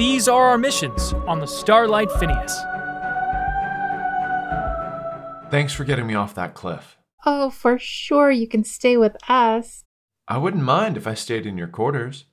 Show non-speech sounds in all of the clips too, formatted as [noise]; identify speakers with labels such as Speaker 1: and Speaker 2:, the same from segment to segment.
Speaker 1: these are our missions on the Starlight Phineas.
Speaker 2: Thanks for getting me off that cliff.
Speaker 3: Oh, for sure you can stay with us.
Speaker 2: I wouldn't mind if I stayed in your quarters.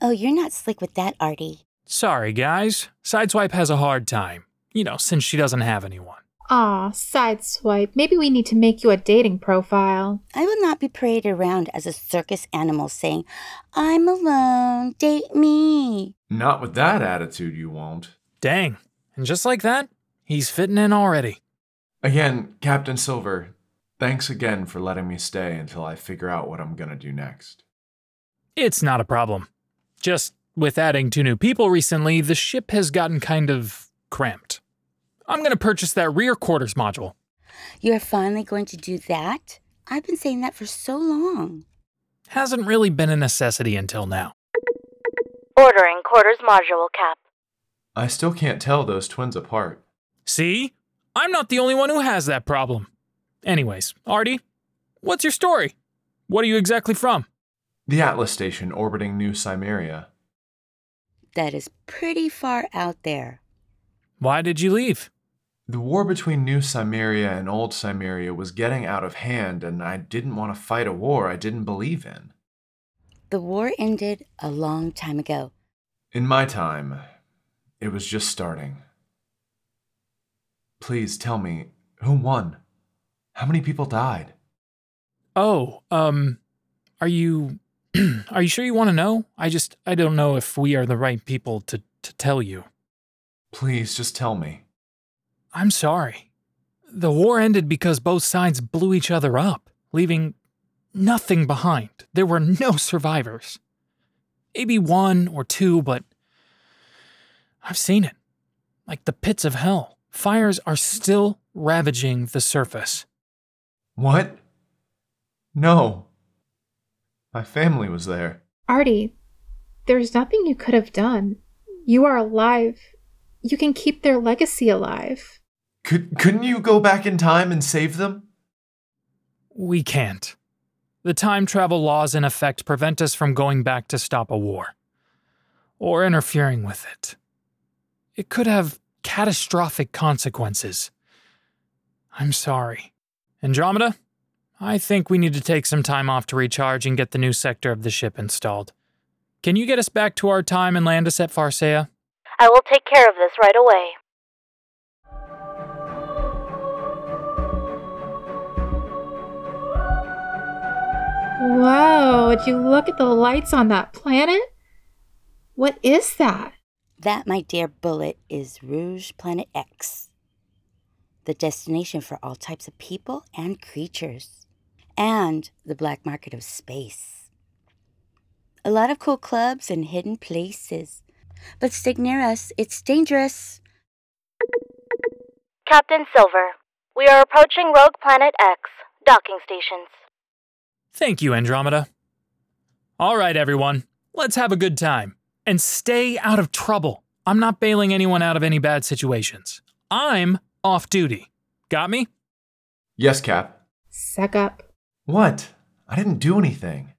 Speaker 4: Oh, you're not slick with that, Artie.
Speaker 1: Sorry, guys. Sideswipe has a hard time. You know, since she doesn't have anyone.
Speaker 3: Aw, sideswipe. Maybe we need to make you a dating profile.
Speaker 4: I will not be paraded around as a circus animal saying, I'm alone, date me.
Speaker 2: Not with that attitude, you won't.
Speaker 1: Dang. And just like that, he's fitting in already.
Speaker 2: Again, Captain Silver, thanks again for letting me stay until I figure out what I'm gonna do next.
Speaker 1: It's not a problem. Just with adding two new people recently, the ship has gotten kind of cramped. I'm going to purchase that rear quarters module.
Speaker 4: You're finally going to do that? I've been saying that for so long.
Speaker 1: Hasn't really been a necessity until now.
Speaker 5: Ordering quarters module cap.
Speaker 2: I still can't tell those twins apart.
Speaker 1: See? I'm not the only one who has that problem. Anyways, Artie, what's your story? What are you exactly from?
Speaker 2: The Atlas station orbiting New Cimmeria.
Speaker 4: That is pretty far out there.
Speaker 1: Why did you leave?
Speaker 2: The war between New Cimmeria and Old Cimmeria was getting out of hand, and I didn't want to fight a war I didn't believe in.
Speaker 4: The war ended a long time ago.
Speaker 2: In my time, it was just starting. Please tell me, who won? How many people died?
Speaker 1: Oh, um, are you. [clears throat] are you sure you want to know? I just. I don't know if we are the right people to, to tell you.
Speaker 2: Please, just tell me.
Speaker 1: I'm sorry. The war ended because both sides blew each other up, leaving nothing behind. There were no survivors. Maybe one or two, but I've seen it. Like the pits of hell. Fires are still ravaging the surface.
Speaker 2: What? No. My family was there.
Speaker 3: Artie, there's nothing you could have done. You are alive. You can keep their legacy alive.
Speaker 2: Could couldn't you go back in time and save them?
Speaker 1: We can't. The time travel laws in effect prevent us from going back to stop a war or interfering with it. It could have catastrophic consequences. I'm sorry. Andromeda, I think we need to take some time off to recharge and get the new sector of the ship installed. Can you get us back to our time and land us at Pharsea?
Speaker 5: I will take care of this right away.
Speaker 3: Whoa, would you look at the lights on that planet? What is that?
Speaker 4: That, my dear Bullet, is Rogue Planet X, the destination for all types of people and creatures, and the black market of space. A lot of cool clubs and hidden places. But stick near us, it's dangerous.
Speaker 5: Captain Silver, we are approaching Rogue Planet X, docking stations.
Speaker 1: Thank you, Andromeda. All right, everyone, let's have a good time. And stay out of trouble. I'm not bailing anyone out of any bad situations. I'm off duty. Got me?
Speaker 2: Yes, Cap.
Speaker 3: Suck up.
Speaker 2: What? I didn't do anything.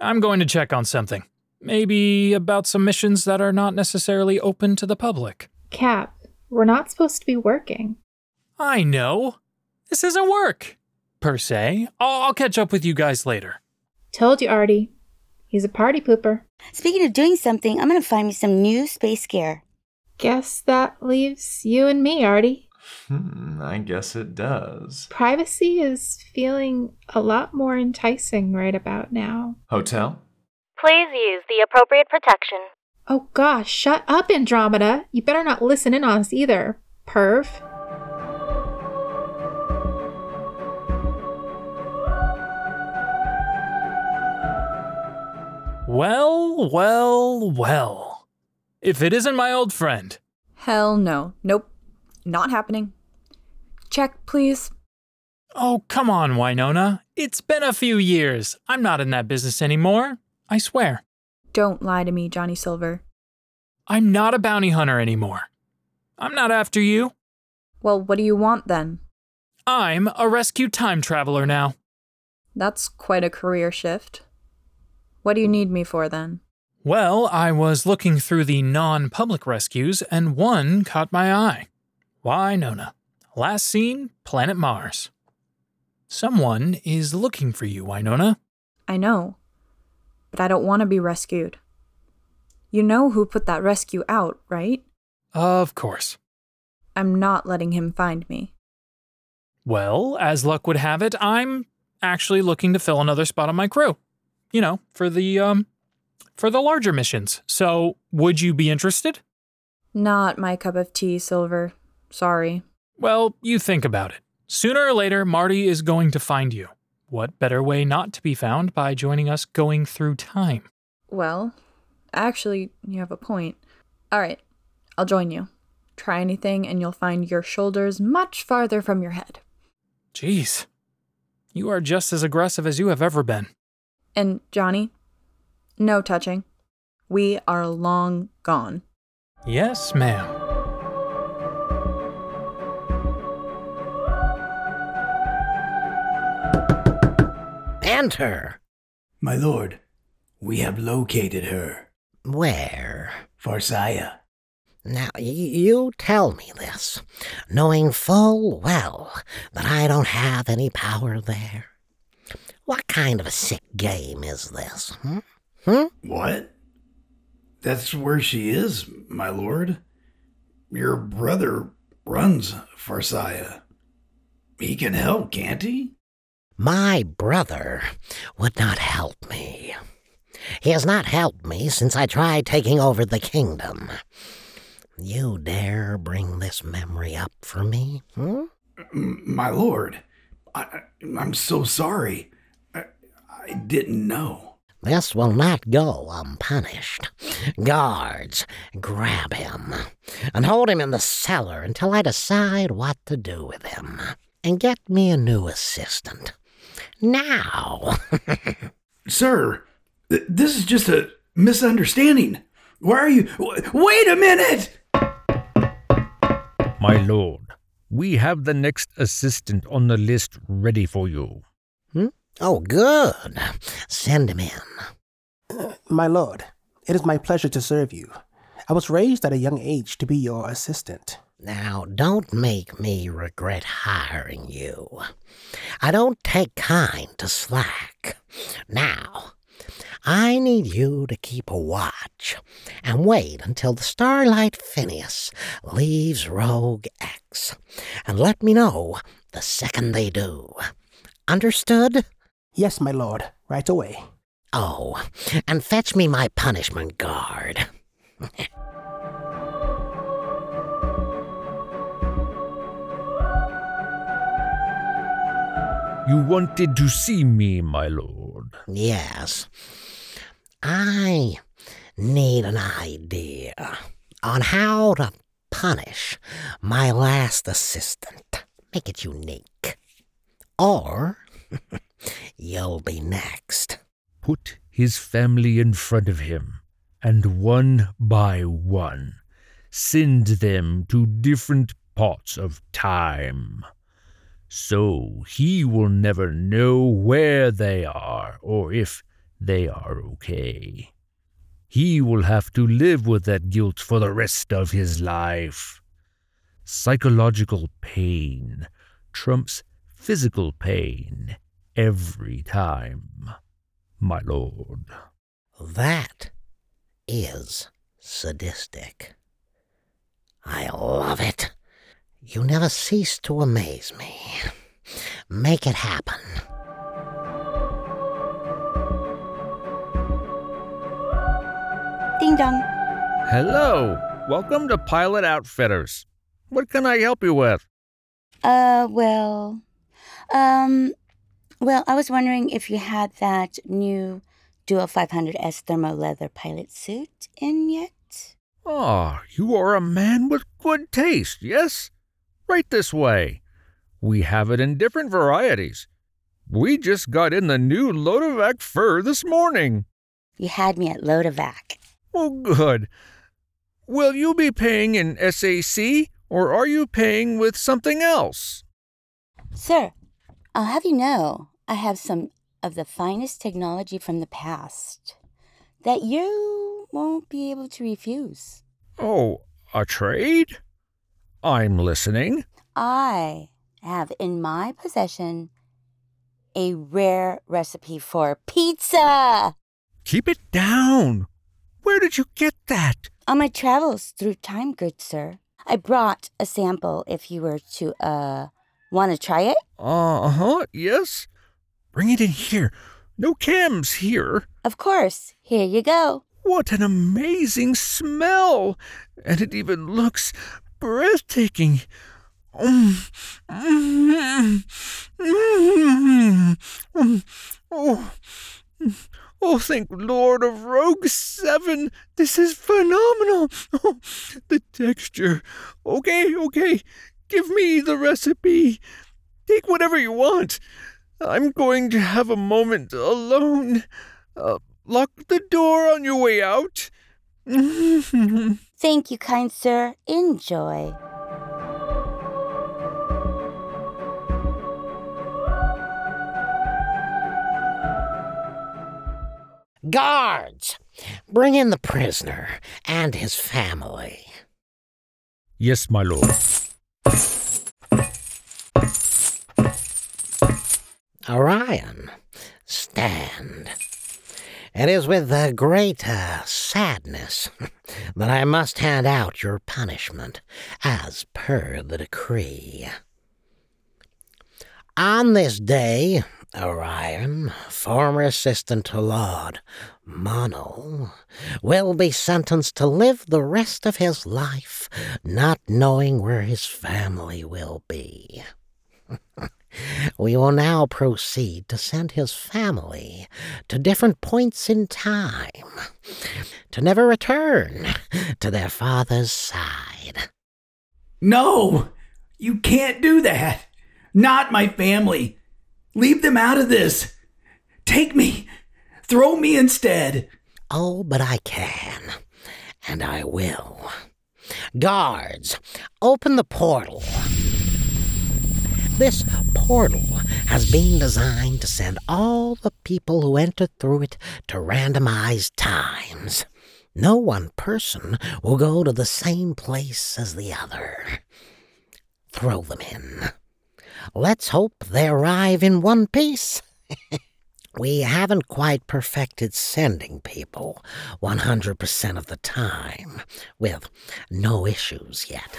Speaker 1: I'm going to check on something. Maybe about some missions that are not necessarily open to the public.
Speaker 3: Cap, we're not supposed to be working.
Speaker 1: I know. This isn't work, per se. I'll, I'll catch up with you guys later.
Speaker 3: Told you, Artie. He's a party pooper.
Speaker 4: Speaking of doing something, I'm gonna find me some new space gear.
Speaker 3: Guess that leaves you and me, Artie.
Speaker 2: Hmm, I guess it does.
Speaker 3: Privacy is feeling a lot more enticing right about now.
Speaker 2: Hotel?
Speaker 5: Please use the appropriate protection.
Speaker 3: Oh gosh, shut up, Andromeda. You better not listen in on us either, perv.
Speaker 1: Well, well, well. If it isn't my old friend.
Speaker 6: Hell no. Nope. Not happening. Check, please.
Speaker 1: Oh, come on, Winona. It's been a few years. I'm not in that business anymore. I swear.
Speaker 6: Don't lie to me, Johnny Silver.
Speaker 1: I'm not a bounty hunter anymore. I'm not after you.
Speaker 6: Well, what do you want then?
Speaker 1: I'm a rescue time traveler now.
Speaker 6: That's quite a career shift. What do you need me for then?
Speaker 1: Well, I was looking through the non public rescues and one caught my eye. Winona. Last seen, planet Mars. Someone is looking for you, Winona.
Speaker 6: I know, but I don't want to be rescued. You know who put that rescue out, right?
Speaker 1: Of course.
Speaker 6: I'm not letting him find me.
Speaker 1: Well, as luck would have it, I'm actually looking to fill another spot on my crew. You know, for the um for the larger missions. So, would you be interested?
Speaker 6: Not my cup of tea, Silver. Sorry.
Speaker 1: Well, you think about it. Sooner or later, Marty is going to find you. What better way not to be found by joining us going through time?
Speaker 6: Well, actually, you have a point. All right, I'll join you. Try anything, and you'll find your shoulders much farther from your head.
Speaker 1: Jeez. You are just as aggressive as you have ever been.
Speaker 6: And, Johnny, no touching. We are long gone.
Speaker 1: Yes, ma'am.
Speaker 7: Enter.
Speaker 8: My lord, we have located her.
Speaker 7: Where?
Speaker 8: Farsaya.
Speaker 7: Now, y- you tell me this, knowing full well that I don't have any power there. What kind of a sick game is this? Hmm? Hmm?
Speaker 8: What? That's where she is, my lord. Your brother runs Farsaya. He can help, can't he?
Speaker 7: My brother would not help me. He has not helped me since I tried taking over the kingdom. You dare bring this memory up for me? Hmm?
Speaker 8: My lord, I, I'm so sorry. I, I didn't know.
Speaker 7: This will not go unpunished. Guards, grab him and hold him in the cellar until I decide what to do with him. And get me a new assistant. Now. [laughs]
Speaker 8: Sir, th- this is just a misunderstanding. Why are you. w- Wait a minute!
Speaker 9: My lord, we have the next assistant on the list ready for you.
Speaker 7: Oh, good. Send him in.
Speaker 10: My lord, it is my pleasure to serve you. I was raised at a young age to be your assistant.
Speaker 7: Now, don't make me regret hiring you. I don't take kind to slack. Now, I need you to keep a watch and wait until the Starlight Phineas leaves Rogue X and let me know the second they do. Understood?
Speaker 10: Yes, my lord, right away.
Speaker 7: Oh, and fetch me my punishment guard.
Speaker 9: You wanted to see me, my lord.
Speaker 7: Yes. I need an idea on how to punish my last assistant. Make it unique. Or [laughs] you'll be next.
Speaker 9: Put his family in front of him, and one by one, send them to different parts of time. So he will never know where they are or if they are okay. He will have to live with that guilt for the rest of his life. Psychological pain trumps physical pain every time, my lord.
Speaker 7: That is sadistic. I love it. You never cease to amaze me. Make it happen.
Speaker 4: Ding dong.
Speaker 9: Hello, welcome to Pilot Outfitters. What can I help you with?
Speaker 4: Uh, well, um, well, I was wondering if you had that new Duo 500S thermo leather pilot suit in yet?
Speaker 9: Ah, you are a man with good taste, yes? Right this way. We have it in different varieties. We just got in the new Lodovac fur this morning.
Speaker 4: You had me at Lodovac.
Speaker 9: Oh, good. Will you be paying in SAC or are you paying with something else?
Speaker 4: Sir, I'll have you know I have some of the finest technology from the past. that you won't be able to refuse.
Speaker 9: Oh, a trade? I'm listening.
Speaker 4: I have in my possession a rare recipe for pizza.
Speaker 9: Keep it down. Where did you get that?
Speaker 4: On my travels through time, good sir. I brought a sample if you were to, uh, want to try it?
Speaker 9: Uh huh, yes. Bring it in here. No cams here.
Speaker 4: Of course. Here you go.
Speaker 9: What an amazing smell! And it even looks breathtaking. Mm, mm, mm, oh, oh, thank Lord of Rogue 7. This is phenomenal. Oh, the texture. Okay, okay. Give me the recipe. Take whatever you want. I'm going to have a moment alone. Uh, lock the door on your way out. [laughs]
Speaker 4: Thank you, kind sir. Enjoy.
Speaker 7: Guards! Bring in the prisoner and his family.
Speaker 9: Yes, my lord.
Speaker 7: Orion, stand. It is with uh, great uh, sadness [laughs] that I must hand out your punishment as per the decree. On this day, Orion, former assistant to Lord Monol, will be sentenced to live the rest of his life not knowing where his family will be. [laughs] we will now proceed to send his family to different points in time to never return to their father's side.
Speaker 8: No! You can't do that! Not my family! Leave them out of this! Take me! Throw me instead!
Speaker 7: Oh, but I can, and I will. Guards, open the portal. This portal has been designed to send all the people who enter through it to randomized times. No one person will go to the same place as the other. Throw them in. Let's hope they arrive in one piece. [laughs] we haven't quite perfected sending people 100% of the time, with no issues yet.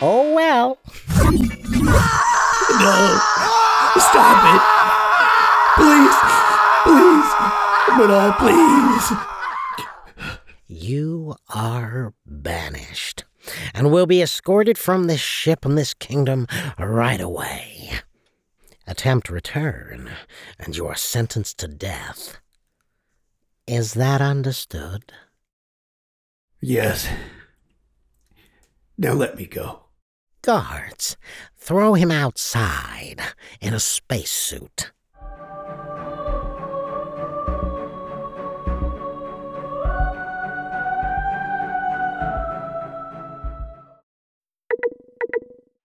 Speaker 7: Oh well.
Speaker 8: No! Stop it! Please! Please! But uh, please!
Speaker 7: You are banished and will be escorted from this ship and this kingdom right away. Attempt return, and you are sentenced to death. Is that understood?
Speaker 8: Yes. Now let me go.
Speaker 7: Guards, throw him outside in a spacesuit.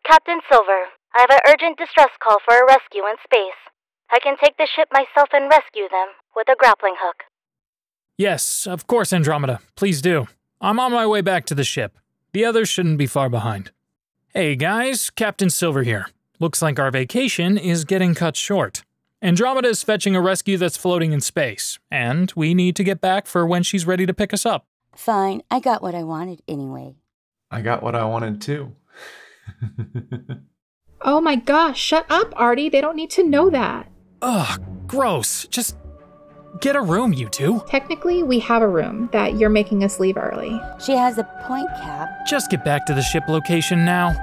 Speaker 5: Captain Silver, I have an urgent distress call for a rescue in space. I can take the ship myself and rescue them with a grappling hook.
Speaker 1: Yes, of course, Andromeda. Please do. I'm on my way back to the ship. The others shouldn't be far behind. Hey guys, Captain Silver here. Looks like our vacation is getting cut short. Andromeda is fetching a rescue that's floating in space, and we need to get back for when she's ready to pick us up.
Speaker 4: Fine, I got what I wanted anyway.
Speaker 2: I got what I wanted too. [laughs]
Speaker 3: Oh my gosh, shut up, Artie. They don't need to know that.
Speaker 1: Ugh, gross. Just get a room, you two.
Speaker 3: Technically, we have a room that you're making us leave early.
Speaker 4: She has a point, Cap.
Speaker 1: Just get back to the ship location now.